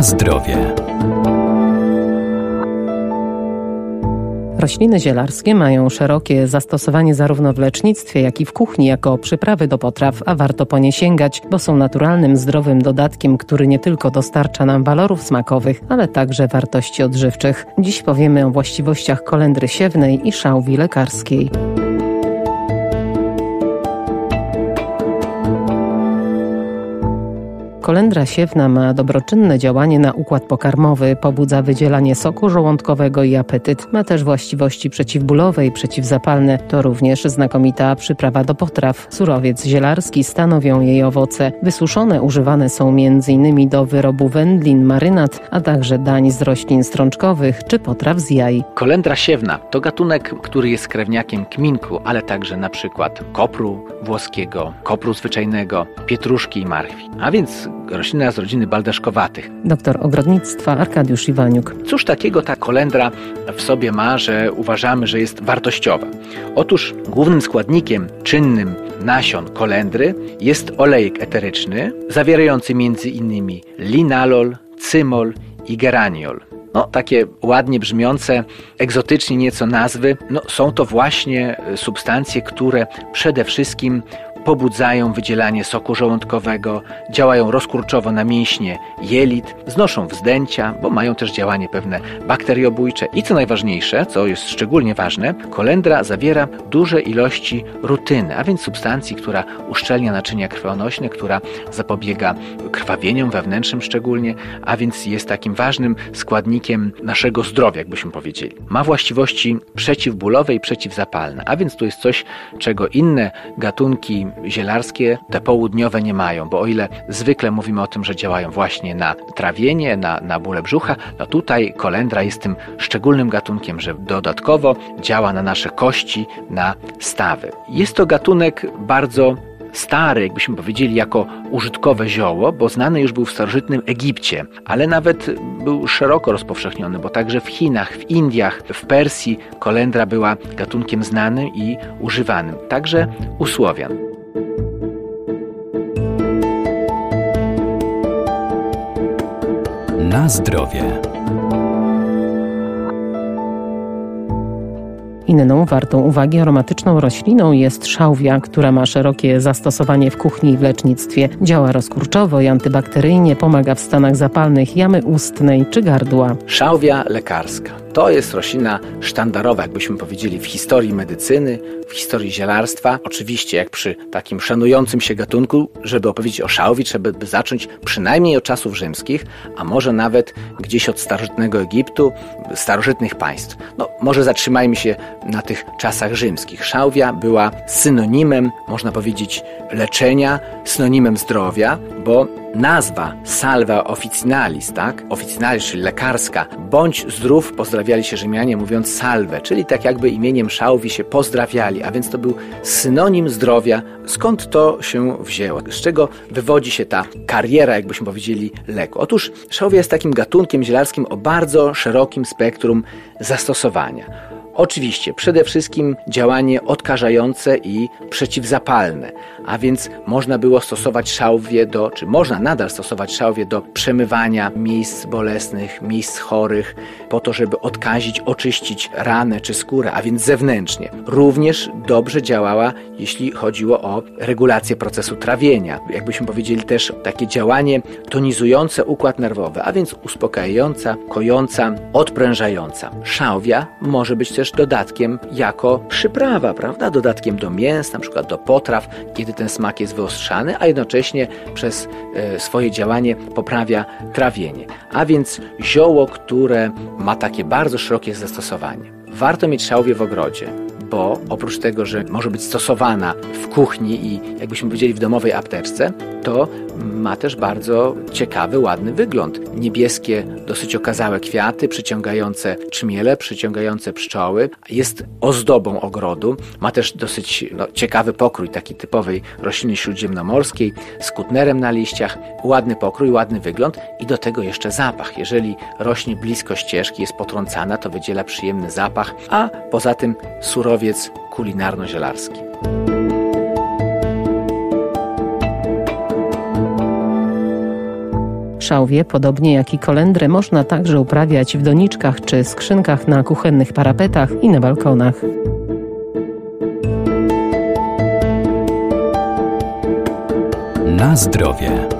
Na zdrowie. Rośliny zielarskie mają szerokie zastosowanie zarówno w lecznictwie, jak i w kuchni jako przyprawy do potraw, a warto po nie sięgać, bo są naturalnym, zdrowym dodatkiem, który nie tylko dostarcza nam walorów smakowych, ale także wartości odżywczych. Dziś powiemy o właściwościach kolendry siewnej i szałwi lekarskiej. Kolendra siewna ma dobroczynne działanie na układ pokarmowy, pobudza wydzielanie soku żołądkowego i apetyt. Ma też właściwości przeciwbólowe i przeciwzapalne. To również znakomita przyprawa do potraw. Surowiec zielarski stanowią jej owoce. Wysuszone używane są m.in. do wyrobu wędlin, marynat, a także dań z roślin strączkowych czy potraw z jaj. Kolendra siewna to gatunek, który jest krewniakiem kminku, ale także na przykład kopru włoskiego, kopru zwyczajnego, pietruszki i marchwi. A więc roślina z rodziny baldaszkowatych. Doktor ogrodnictwa Arkadiusz Iwaniuk. Cóż takiego ta kolendra w sobie ma, że uważamy, że jest wartościowa? Otóż głównym składnikiem czynnym nasion kolendry jest olejek eteryczny, zawierający m.in. linalol, cymol i geraniol. No, takie ładnie brzmiące, egzotycznie nieco nazwy, no, są to właśnie substancje, które przede wszystkim pobudzają wydzielanie soku żołądkowego, działają rozkurczowo na mięśnie jelit, znoszą wzdęcia, bo mają też działanie pewne bakteriobójcze i co najważniejsze, co jest szczególnie ważne, kolendra zawiera duże ilości rutyny, a więc substancji, która uszczelnia naczynia krwionośne, która zapobiega krwawieniom wewnętrznym szczególnie, a więc jest takim ważnym składnikiem naszego zdrowia, jakbyśmy powiedzieli. Ma właściwości przeciwbólowe i przeciwzapalne, a więc to jest coś, czego inne gatunki zielarskie, te południowe nie mają, bo o ile zwykle mówimy o tym, że działają właśnie na trawienie, na, na bóle brzucha, no tutaj kolendra jest tym szczególnym gatunkiem, że dodatkowo działa na nasze kości, na stawy. Jest to gatunek bardzo stary, jakbyśmy powiedzieli, jako użytkowe zioło, bo znany już był w starożytnym Egipcie, ale nawet był szeroko rozpowszechniony, bo także w Chinach, w Indiach, w Persji kolendra była gatunkiem znanym i używanym, także u Słowian. Na zdrowie. Inną wartą uwagi aromatyczną rośliną jest szałwia, która ma szerokie zastosowanie w kuchni i w lecznictwie. Działa rozkurczowo i antybakteryjnie, pomaga w stanach zapalnych jamy ustnej czy gardła. Szałwia lekarska. To jest roślina sztandarowa, jakbyśmy powiedzieli, w historii medycyny, w historii zielarstwa. Oczywiście, jak przy takim szanującym się gatunku, żeby opowiedzieć o szałwi, trzeba by zacząć przynajmniej od czasów rzymskich, a może nawet gdzieś od starożytnego Egiptu, starożytnych państw. No, może zatrzymajmy się na tych czasach rzymskich. Szałwia była synonimem, można powiedzieć, leczenia, synonimem zdrowia, bo nazwa salva officinalis, tak? Officinalis, czyli lekarska, bądź zdrów, pozdrawiali się Rzymianie mówiąc salve, czyli tak jakby imieniem szałwi się pozdrawiali, a więc to był synonim zdrowia. Skąd to się wzięło? Z czego wywodzi się ta kariera, jakbyśmy powiedzieli, leku? Otóż szałwia jest takim gatunkiem zielarskim o bardzo szerokim spektrum zastosowania. Oczywiście, przede wszystkim działanie odkażające i przeciwzapalne, a więc można było stosować szałwię do, czy można nadal stosować szałwię do przemywania miejsc bolesnych, miejsc chorych, po to, żeby odkazić, oczyścić ranę czy skórę, a więc zewnętrznie. Również dobrze działała, jeśli chodziło o regulację procesu trawienia. Jakbyśmy powiedzieli też takie działanie tonizujące układ nerwowy, a więc uspokajająca, kojąca, odprężająca. Szałwia może być też dodatkiem jako przyprawa, prawda? Dodatkiem do mięs, na przykład do potraw, kiedy ten smak jest wyostrzany, a jednocześnie przez e, swoje działanie poprawia trawienie. A więc zioło, które ma takie bardzo szerokie zastosowanie. Warto mieć szałwię w ogrodzie, bo oprócz tego, że może być stosowana w kuchni i jakbyśmy powiedzieli w domowej apteczce, to ma też bardzo ciekawy, ładny wygląd. Niebieskie, dosyć okazałe kwiaty, przyciągające czmiele, przyciągające pszczoły. Jest ozdobą ogrodu. Ma też dosyć no, ciekawy pokrój, taki typowej rośliny śródziemnomorskiej, z kutnerem na liściach. Ładny pokrój, ładny wygląd i do tego jeszcze zapach. Jeżeli rośnie blisko ścieżki, jest potrącana, to wydziela przyjemny zapach, a poza tym surowiec kulinarno-zielarski. Szałwie, podobnie jak i kolendrę, można także uprawiać w doniczkach czy skrzynkach na kuchennych parapetach i na balkonach. Na zdrowie.